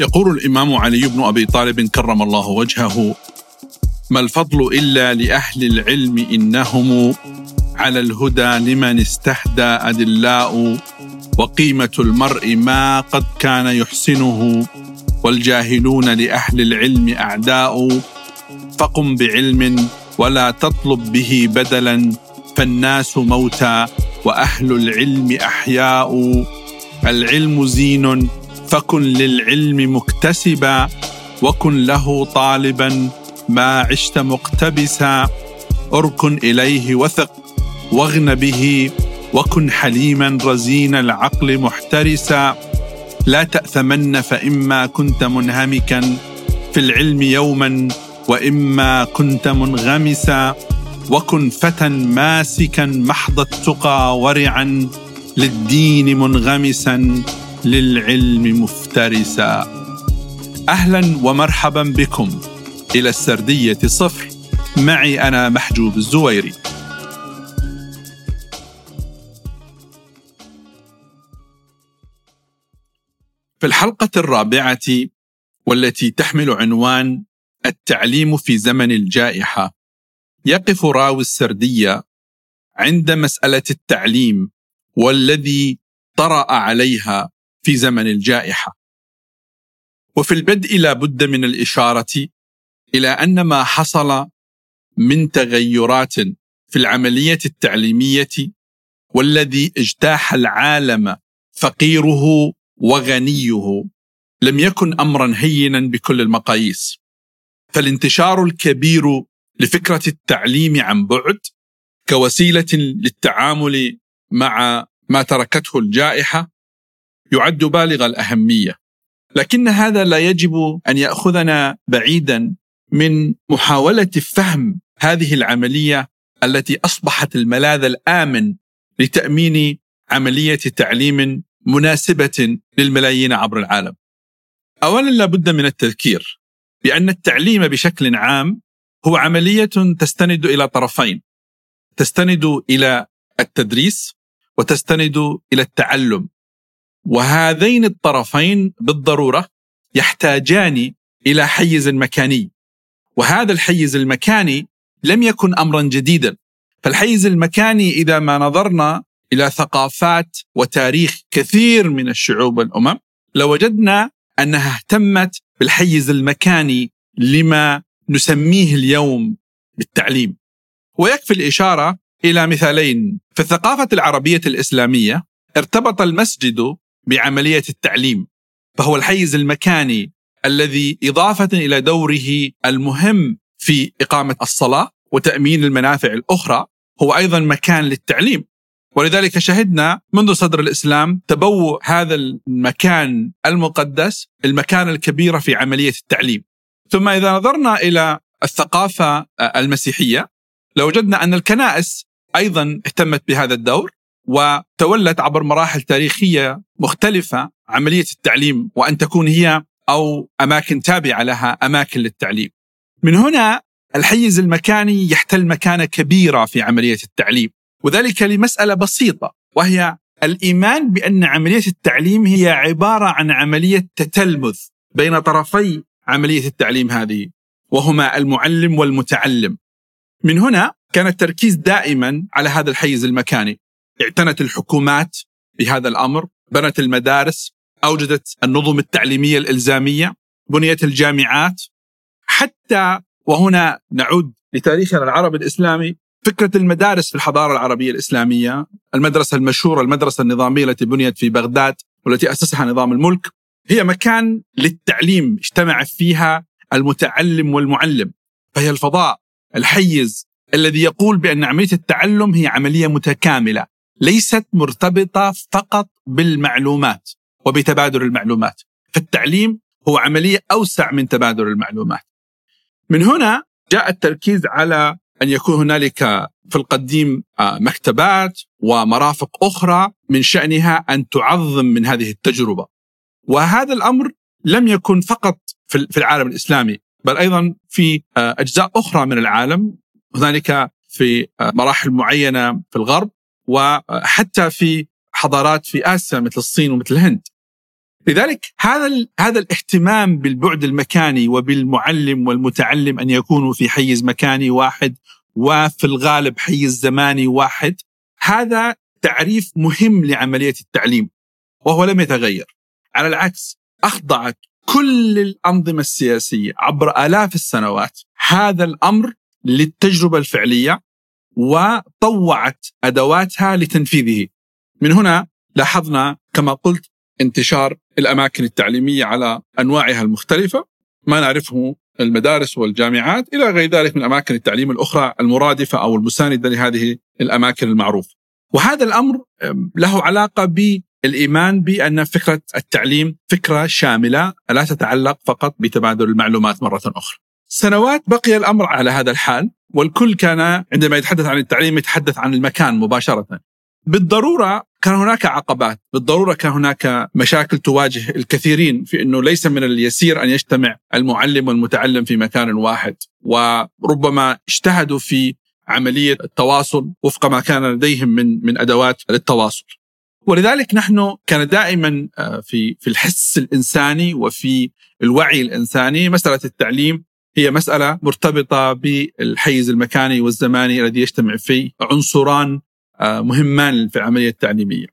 يقول الإمام علي بن أبي طالب كرم الله وجهه ما الفضل إلا لأهل العلم إنهم على الهدى لمن استهدى أدلاء وقيمة المرء ما قد كان يحسنه والجاهلون لأهل العلم أعداء فقم بعلم ولا تطلب به بدلا فالناس موتى وأهل العلم أحياء العلم زين فكن للعلم مكتسبا وكن له طالبا ما عشت مقتبسا اركن إليه وثق واغن به وكن حليما رزين العقل محترسا لا تأثمن فإما كنت منهمكا في العلم يوما وإما كنت منغمسا وكن فتى ماسكا محض التقى ورعا للدين منغمسا للعلم مفترسا. أهلا ومرحبا بكم. إلى السردية صفر. معي أنا محجوب الزويري. في الحلقة الرابعة والتي تحمل عنوان التعليم في زمن الجائحة يقف راوي السردية عند مسألة التعليم والذي طرأ عليها في زمن الجائحة. وفي البدء لا بد من الإشارة إلى أن ما حصل من تغيرات في العملية التعليمية والذي اجتاح العالم فقيره وغنيه لم يكن امرا هينا بكل المقاييس. فالانتشار الكبير لفكرة التعليم عن بعد كوسيلة للتعامل مع ما تركته الجائحة يعد بالغ الأهمية لكن هذا لا يجب أن يأخذنا بعيدا من محاولة فهم هذه العملية التي أصبحت الملاذ الآمن لتأمين عملية تعليم مناسبة للملايين عبر العالم. اولا لابد من التذكير بان التعليم بشكل عام هو عملية تستند إلى طرفين. تستند إلى التدريس وتستند إلى التعلم. وهذين الطرفين بالضرورة يحتاجان إلى حيز مكاني. وهذا الحيز المكاني لم يكن امرا جديدا. فالحيز المكاني إذا ما نظرنا إلى ثقافات وتاريخ كثير من الشعوب والأمم لوجدنا أنها اهتمت بالحيز المكاني لما نسميه اليوم بالتعليم. ويكفي الإشارة إلى مثالين في الثقافة العربية الإسلامية ارتبط المسجد بعملية التعليم فهو الحيز المكاني الذي إضافة إلى دوره المهم في إقامة الصلاة وتأمين المنافع الأخرى هو أيضا مكان للتعليم ولذلك شهدنا منذ صدر الإسلام تبوء هذا المكان المقدس المكانة الكبيرة في عملية التعليم. ثم إذا نظرنا إلى الثقافة المسيحية لوجدنا أن الكنائس أيضا اهتمت بهذا الدور وتولت عبر مراحل تاريخية مختلفة عملية التعليم وأن تكون هي أو أماكن تابعة لها أماكن للتعليم. من هنا الحيز المكاني يحتل مكانة كبيرة في عملية التعليم. وذلك لمسألة بسيطة وهي الإيمان بأن عملية التعليم هي عبارة عن عملية تتلمذ بين طرفي عملية التعليم هذه وهما المعلم والمتعلم. من هنا كان التركيز دائما على هذا الحيز المكاني. اعتنت الحكومات بهذا الأمر، بنت المدارس، أوجدت النظم التعليمية الإلزامية، بنيت الجامعات. حتى وهنا نعود لتاريخنا العربي الإسلامي. فكرة المدارس في الحضارة العربية الإسلامية المدرسة المشهورة المدرسة النظامية التي بنيت في بغداد والتي أسسها نظام الملك هي مكان للتعليم اجتمع فيها المتعلم والمعلم. فهي الفضاء الحيز الذي يقول بأن عملية التعلم هي عملية متكاملة. ليست مرتبطة فقط بالمعلومات وبتبادل المعلومات. فالتعليم هو عملية أوسع من تبادل المعلومات. من هنا جاء التركيز على أن يكون هنالك في القديم آه، مكتبات ومرافق أخرى من شأنها أن تعظم من هذه التجربة. وهذا الأمر لم يكن فقط في العالم الإسلامي بل أيضا في آه، أجزاء أخرى من العالم. هنالك في آه، مراحل معينة في الغرب وحتى في حضارات في آسيا مثل الصين ومثل الهند. لذلك هذا هذا الاهتمام بالبعد المكاني وبالمعلم والمتعلم أن يكونوا في حيز مكاني واحد وفي الغالب حيز زماني واحد هذا تعريف مهم لعملية التعليم وهو لم يتغير. على العكس أخضعت كل الأنظمة السياسية عبر آلاف السنوات هذا الأمر للتجربة الفعلية وطوعت أدواتها لتنفيذه. من هنا لاحظنا كما قلت انتشار الأماكن التعليمية على أنواعها المختلفة ما نعرفه المدارس والجامعات إلى غير ذلك من اماكن التعليم الأخرى المرادفة أو المساندة لهذه الأماكن المعروفة. وهذا الأمر له علاقة بالإيمان بأن فكرة التعليم فكرة شاملة لا تتعلق فقط بتبادل المعلومات مرة أخرى. سنوات بقي الأمر على هذا الحال والكل كان عندما يتحدث عن التعليم يتحدث عن المكان مباشرة. بالضرورة كان هناك عقبات، بالضرورة كان هناك مشاكل تواجه الكثيرين في إنه ليس من اليسير أن يجتمع المعلم والمتعلم في مكان واحد، وربما اجتهدوا في عملية التواصل وفق ما كان لديهم من من أدوات للتواصل. ولذلك نحن كان دائما آه، في في الحس الإنساني وفي الوعي الإنساني مسألة التعليم هي مسألة مرتبطة بالحيز المكاني والزماني الذي يجتمع فيه عنصران آه، مهمان في العملية التعليمية.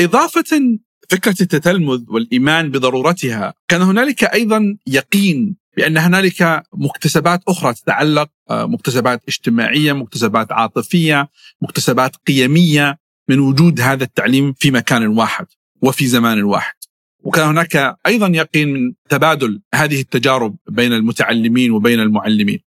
إضافة فكرة التتلمذ والإيمان بضرورتها كان هنالك أيضا يقين بأن هنالك مكتسبات أخرى تتعلق آه، مكتسبات اجتماعية مكتسبات عاطفية مكتسبات قيمية من وجود هذا التعليم في مكان واحد وفي زمان واحد. وكان هناك أيضا يقين من تبادل هذه التجارب بين المتعلمين وبين المعلمين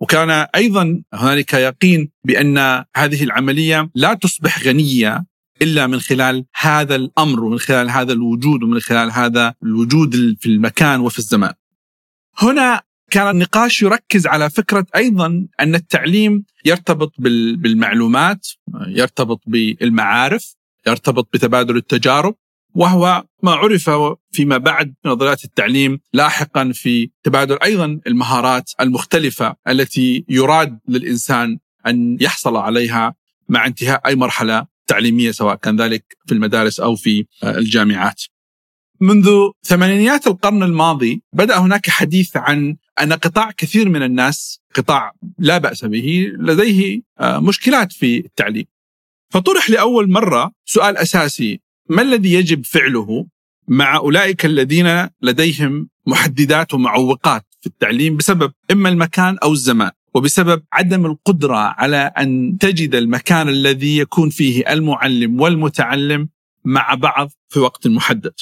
وكان أيضا هنالك يقين بأن هذه العملية لا تصبح غنية إلا من خلال هذا الأمر ومن خلال هذا الوجود ومن خلال هذا الوجود في المكان وفي الزمان. هنا كان النقاش يركز على فكرة أيضا أن التعليم يرتبط بالمعلومات، يرتبط بالمعارف، يرتبط بتبادل التجارب، وهو ما عرف فيما بعد نظريات التعليم لاحقا في تبادل أيضا المهارات المختلفة التي يراد للإنسان أن يحصل عليها مع انتهاء أي مرحلة تعليمية سواء كان ذلك في المدارس أو في الجامعات. منذ ثمانينيات القرن الماضي بدأ هناك حديث عن أن قطاع كثير من الناس قطاع لا بأس به لديه مشكلات في التعليم. فطرح لأول مرة سؤال أساسي ما الذي يجب فعله مع أولئك الذين لديهم محددات ومعوقات في التعليم بسبب إما المكان أو الزمان وبسبب عدم القدرة على أن تجد المكان الذي يكون فيه المعلم والمتعلم مع بعض في وقت محدد.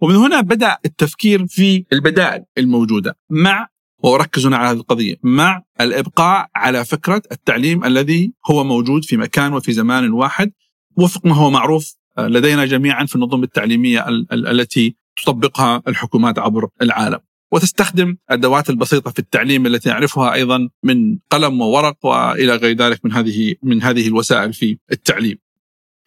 ومن هنا بدأ التفكير في البدائل الموجودة مع واركز هنا على هذه القضية مع الإبقاء على فكرة التعليم الذي هو موجود في مكان وفي زمان واحد وفق ما هو معروف لدينا جميعا في النظم التعليمية التي تطبقها الحكومات عبر العالم. وتستخدم الأدوات البسيطة في التعليم التي نعرفها أيضا من قلم وورق وإلى غير ذلك من هذه من هذه الوسائل في التعليم.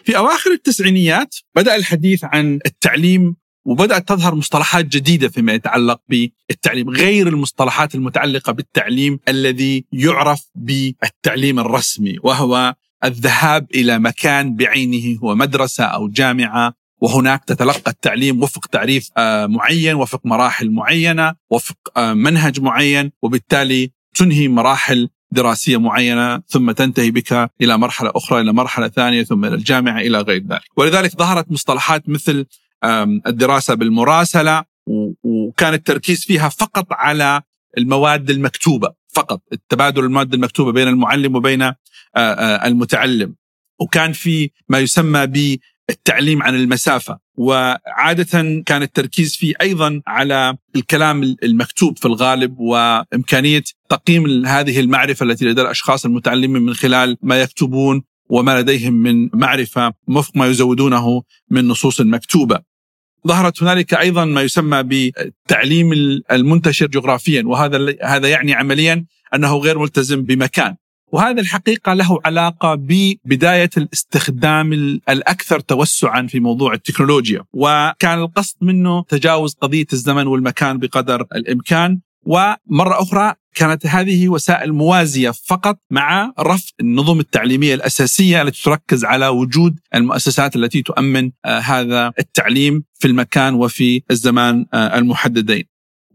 في أواخر التسعينيات بدأ الحديث عن التعليم وبدأت تظهر مصطلحات جديدة فيما يتعلق بالتعليم غير المصطلحات المتعلقة بالتعليم الذي يعرف بالتعليم الرسمي وهو الذهاب إلى مكان بعينه هو مدرسة أو جامعة وهناك تتلقى التعليم وفق تعريف آه، معين وفق مراحل معينة وفق آه، منهج معين وبالتالي تنهي مراحل دراسية معينة ثم تنتهي بك إلى مرحلة أخرى إلى مرحلة ثانية ثم إلى الجامعة إلى غير ذلك. ولذلك ظهرت مصطلحات مثل الدراسة بالمراسلة وكان التركيز فيها فقط على المواد المكتوبة فقط. التبادل المواد المكتوبة بين المعلم وبين المتعلم. وكان في ما يسمى بالتعليم عن المسافة. وعادة كان التركيز فيه أيضا على الكلام المكتوب في الغالب وإمكانية تقييم هذه المعرفة التي لدى الأشخاص المتعلمين من خلال ما يكتبون وما لديهم من معرفة وفق ما يزودونه من نصوص مكتوبة. ظهرت هنالك أيضا ما يسمى بالتعليم المنتشر جغرافيا. وهذا هذا يعني عمليا أنه غير ملتزم بمكان. وهذا الحقيقة له علاقة ببداية الاستخدام الأكثر توسعا في موضوع التكنولوجيا. وكان القصد منه تجاوز قضية الزمن والمكان بقدر الإمكان. ومرة أخرى كانت هذه وسائل موازية فقط مع رفض النظم التعليمية الأساسية التي تركز على وجود المؤسسات التي تؤمن آه، هذا التعليم في المكان وفي الزمان آه، المحددين.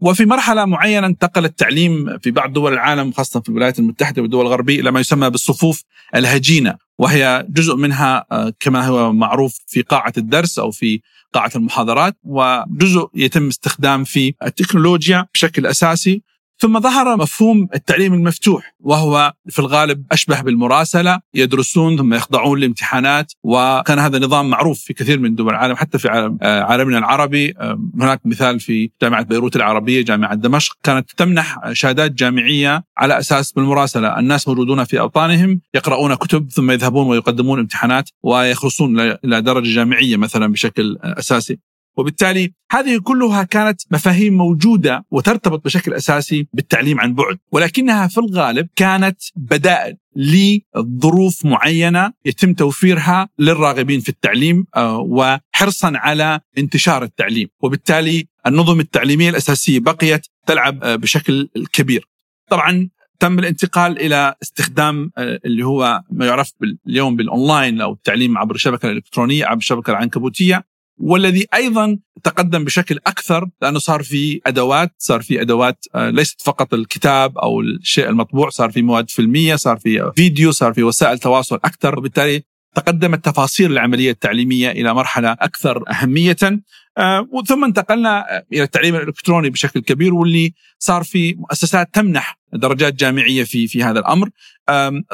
وفي مرحلة معينة انتقل التعليم في بعض دول العالم خاصة في الولايات المتحدة والدول الغربية إلى ما يسمى بالصفوف الهجينة وهي جزء منها آه، كما هو معروف في قاعة الدرس أو في قاعة المحاضرات وجزء يتم استخدام في التكنولوجيا بشكل أساسي. ثم ظهر مفهوم التعليم المفتوح وهو في الغالب أشبه بالمراسلة يدرسون ثم يخضعون لامتحانات وكان هذا نظام معروف في كثير من دول العالم حتى في آه، عالمنا العربي. هناك مثال في جامعة بيروت العربية جامعة دمشق. كانت تمنح شهادات جامعية على أساس بالمراسلة. الناس موجودون في أوطانهم يقرؤون كتب ثم يذهبون ويقدمون امتحانات ويخلصون إلى درجة جامعية مثلا بشكل أساسي. وبالتالي هذه كلها كانت مفاهيم موجودة وترتبط بشكل أساسي بالتعليم عن بعد ولكنها في الغالب كانت بدائل لظروف معينة يتم توفيرها للراغبين في التعليم آه، وحرصا على انتشار التعليم. وبالتالي النظم التعليمية الأساسية بقيت تلعب آه، بشكل كبير. طبعا تم الانتقال إلى استخدام آه، اللي هو ما يعرف اليوم بالأونلاين أو التعليم عبر الشبكه الالكترونيه عبر الشبكه العنكبوتية. والذي أيضا تقدم بشكل أكثر لأنه صار في أدوات صار في أدوات آه، ليست فقط الكتاب أو الشيء المطبوع صار في مواد فيلمية صار في فيديو صار في وسائل تواصل أكثر. وبالتالي تقدمت تفاصيل العملية التعليمية إلى مرحلة أكثر أهمية. آه، ثم انتقلنا إلى التعليم الإلكتروني بشكل كبير واللي صار في مؤسسات تمنح درجات جامعية في في هذا الأمر.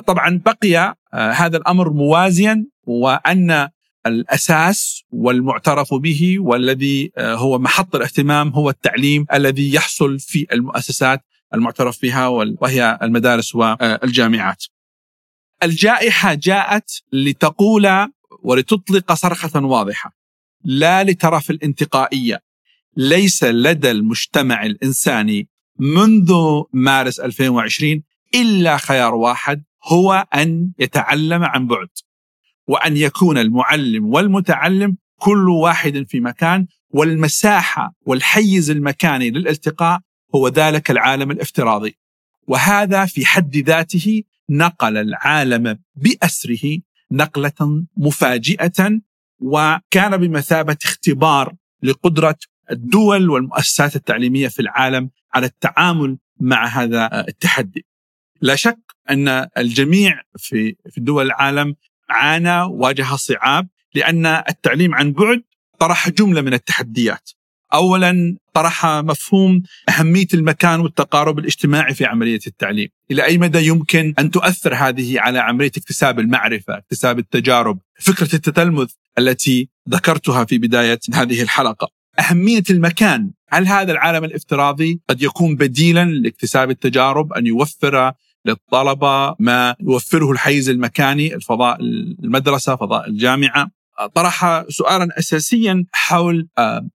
طبعا بقي آه، هذا الأمر موازيا وأن الأساس والمعترف به والذي آه، هو محط الاهتمام هو التعليم الذي يحصل في المؤسسات المعترف بها وهي المدارس والجامعات. الجائحة جاءت لتقول ولتطلق صرخة واضحة لا لترف الانتقائية ليس لدى المجتمع الإنساني منذ مارس 2020 إلا خيار واحد هو أن يتعلم عن بعد وأن يكون المعلم والمتعلم كل واحد في مكان والمساحة والحيز المكاني للالتقاء هو ذلك العالم الافتراضي وهذا في حد ذاته نقل العالم بأسره نقلة مفاجئة وكان بمثابة اختبار لقدرة الدول والمؤسسات التعليمية في العالم على التعامل مع هذا التحدي. لا شك أن الجميع في دول العالم عانى واجه صعاب لأن التعليم عن بعد طرح جملة من التحديات. اولا طرح مفهوم أهمية المكان والتقارب الاجتماعي في عملية التعليم، إلى أي مدى يمكن أن تؤثر هذه على عملية اكتساب المعرفة، اكتساب التجارب، فكرة التتلمذ التي ذكرتها في بداية هذه الحلقة. أهمية المكان، هل هذا العالم الافتراضي قد يكون بديلا لاكتساب التجارب أن يوفر للطلبة ما يوفره الحيز المكاني الفضاء المدرسة فضاء الجامعة. طرح سؤالا اساسيا حول آه،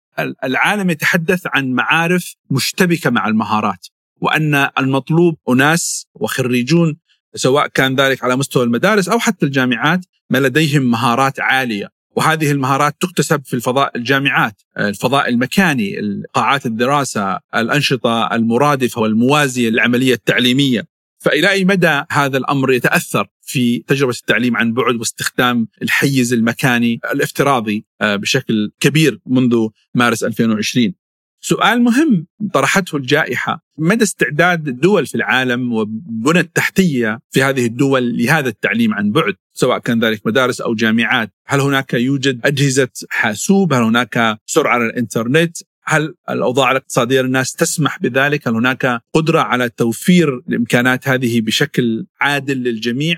العالم يتحدث عن معارف مشتبكة مع المهارات وأن المطلوب أناس وخريجون سواء كان ذلك على مستوى المدارس أو حتى الجامعات ما لديهم مهارات عالية. وهذه المهارات تكتسب في الفضاء الجامعات الفضاء المكاني قاعات الدراسة الأنشطة المرادفة والموازية للعمليه التعليمية. فإلى أي مدى هذا الأمر يتأثر في تجربة التعليم عن بعد واستخدام الحيز المكاني الافتراضي آه، بشكل كبير منذ مارس 2020 سؤال مهم طرحته الجائحة. مدى استعداد الدول في العالم وبنى التحتية في هذه الدول لهذا التعليم عن بعد سواء كان ذلك مدارس أو جامعات؟ هل هناك يوجد أجهزة حاسوب؟ هل هناك سرعة على الإنترنت؟ هل الأوضاع الاقتصادية للناس تسمح بذلك؟ هل هناك قدرة على توفير الإمكانات هذه بشكل عادل للجميع؟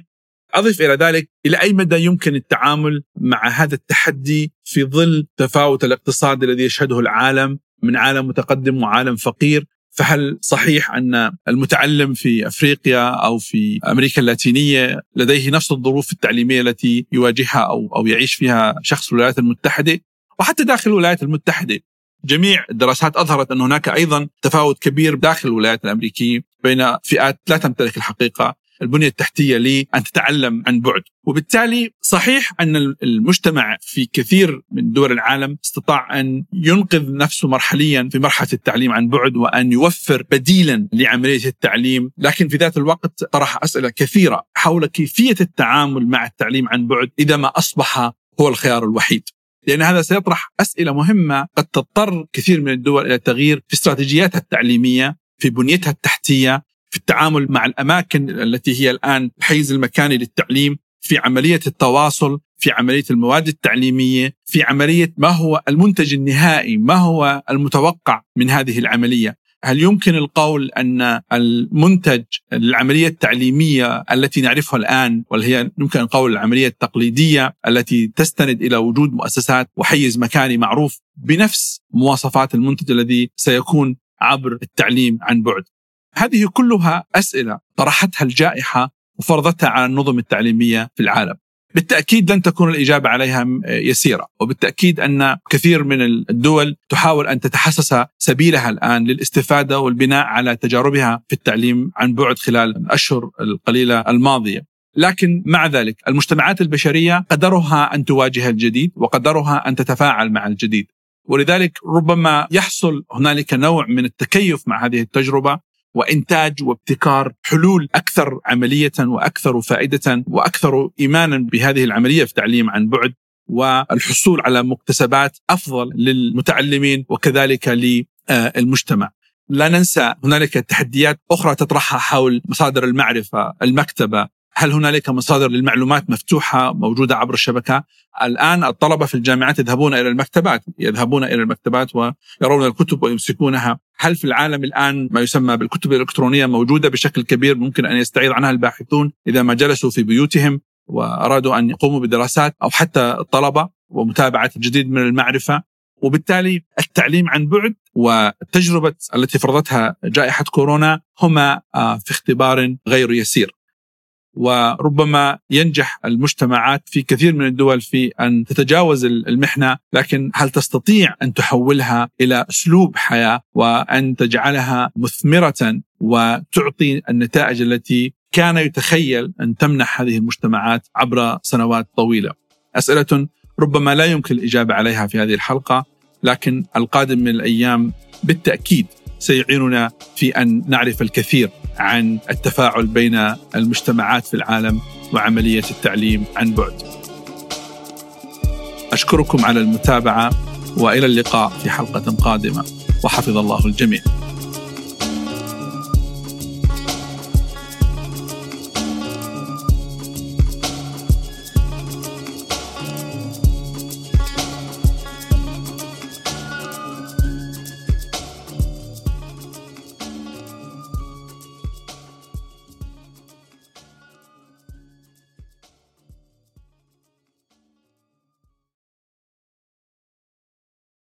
أضف إلى ذلك إلى أي مدى يمكن التعامل مع هذا التحدي في ظل تفاوت الاقتصاد الذي يشهده العالم من عالم متقدم وعالم فقير فهل صحيح أن المتعلم في أفريقيا أو في أمريكا اللاتينية لديه نفس الظروف التعليمية التي يواجهها أو أو يعيش فيها شخص الولايات المتحدة وحتى داخل الولايات المتحدة جميع الدراسات أظهرت أن هناك أيضا تفاوت كبير داخل الولايات الأمريكية بين فئات لا تمتلك الحقيقة البنية التحتية لأن تتعلم عن بعد. وبالتالي صحيح أن المجتمع في كثير من دول العالم استطاع أن ينقذ نفسه مرحليا في مرحلة التعليم عن بعد وأن يوفر بديلا لعملية التعليم. لكن في ذات الوقت طرح أسئلة كثيرة حول كيفية التعامل مع التعليم عن بعد إذا ما أصبح هو الخيار الوحيد. لأن هذا سيطرح أسئلة مهمة قد تضطر كثير من الدول إلى التغيير في استراتيجياتها التعليمية في بنيتها التحتية في التعامل مع الأماكن التي هي الآن الحيز المكاني للتعليم في عملية التواصل في عملية المواد التعليمية في عملية ما هو المنتج النهائي ما هو المتوقع من هذه العملية. هل يمكن القول أن المنتج العملية التعليمية التي نعرفها الآن واللي يمكن القول العملية التقليدية التي تستند إلى وجود مؤسسات وحيز مكاني معروف بنفس مواصفات المنتج الذي سيكون عبر التعليم عن بعد. هذه كلها أسئلة طرحتها الجائحة وفرضتها على النظم التعليمية في العالم. بالتأكيد لن تكون الإجابة عليها يسيرة وبالتأكيد أن كثير من الدول تحاول أن تتحسس سبيلها الآن للاستفادة والبناء على تجاربها في التعليم عن بعد خلال الأشهر القليلة الماضية. لكن مع ذلك المجتمعات البشرية قدرها أن تواجه الجديد وقدرها أن تتفاعل مع الجديد. ولذلك ربما يحصل هنالك نوع من التكيف مع هذه التجربة وإنتاج وابتكار حلول أكثر عملية وأكثر فائدة وأكثر إيمانا بهذه العملية في التعليم عن بعد والحصول على مكتسبات أفضل للمتعلمين وكذلك للمجتمع. لا ننسى هنالك تحديات أخرى تطرحها حول مصادر المعرفة، المكتبة، هل هنالك مصادر للمعلومات مفتوحة موجودة عبر الشبكة؟ الآن الطلبة في الجامعات يذهبون إلى المكتبات، يذهبون إلى المكتبات ويرون الكتب ويمسكونها، هل في العالم الآن ما يسمى بالكتب الإلكترونية موجودة بشكل كبير ممكن أن يستعيض عنها الباحثون إذا ما جلسوا في بيوتهم وأرادوا أن يقوموا بدراسات أو حتى الطلبة ومتابعة الجديد من المعرفة؟ وبالتالي التعليم عن بعد والتجربة التي فرضتها جائحة كورونا هما آه، في اختبار غير يسير. وربما ينجح المجتمعات في كثير من الدول في أن تتجاوز المحنة، لكن هل تستطيع أن تحولها إلى أسلوب حياة وأن تجعلها مثمرة وتعطي النتائج التي كان يتخيل أن تمنح هذه المجتمعات عبر سنوات طويلة. أسئلة ربما لا يمكن الإجابة عليها في هذه الحلقة، لكن القادم من الأيام بالتأكيد سيعيننا في أن نعرف الكثير عن التفاعل بين المجتمعات في العالم وعملية التعليم عن بعد. أشكركم على المتابعة وإلى اللقاء في حلقة قادمة وحفظ الله الجميع.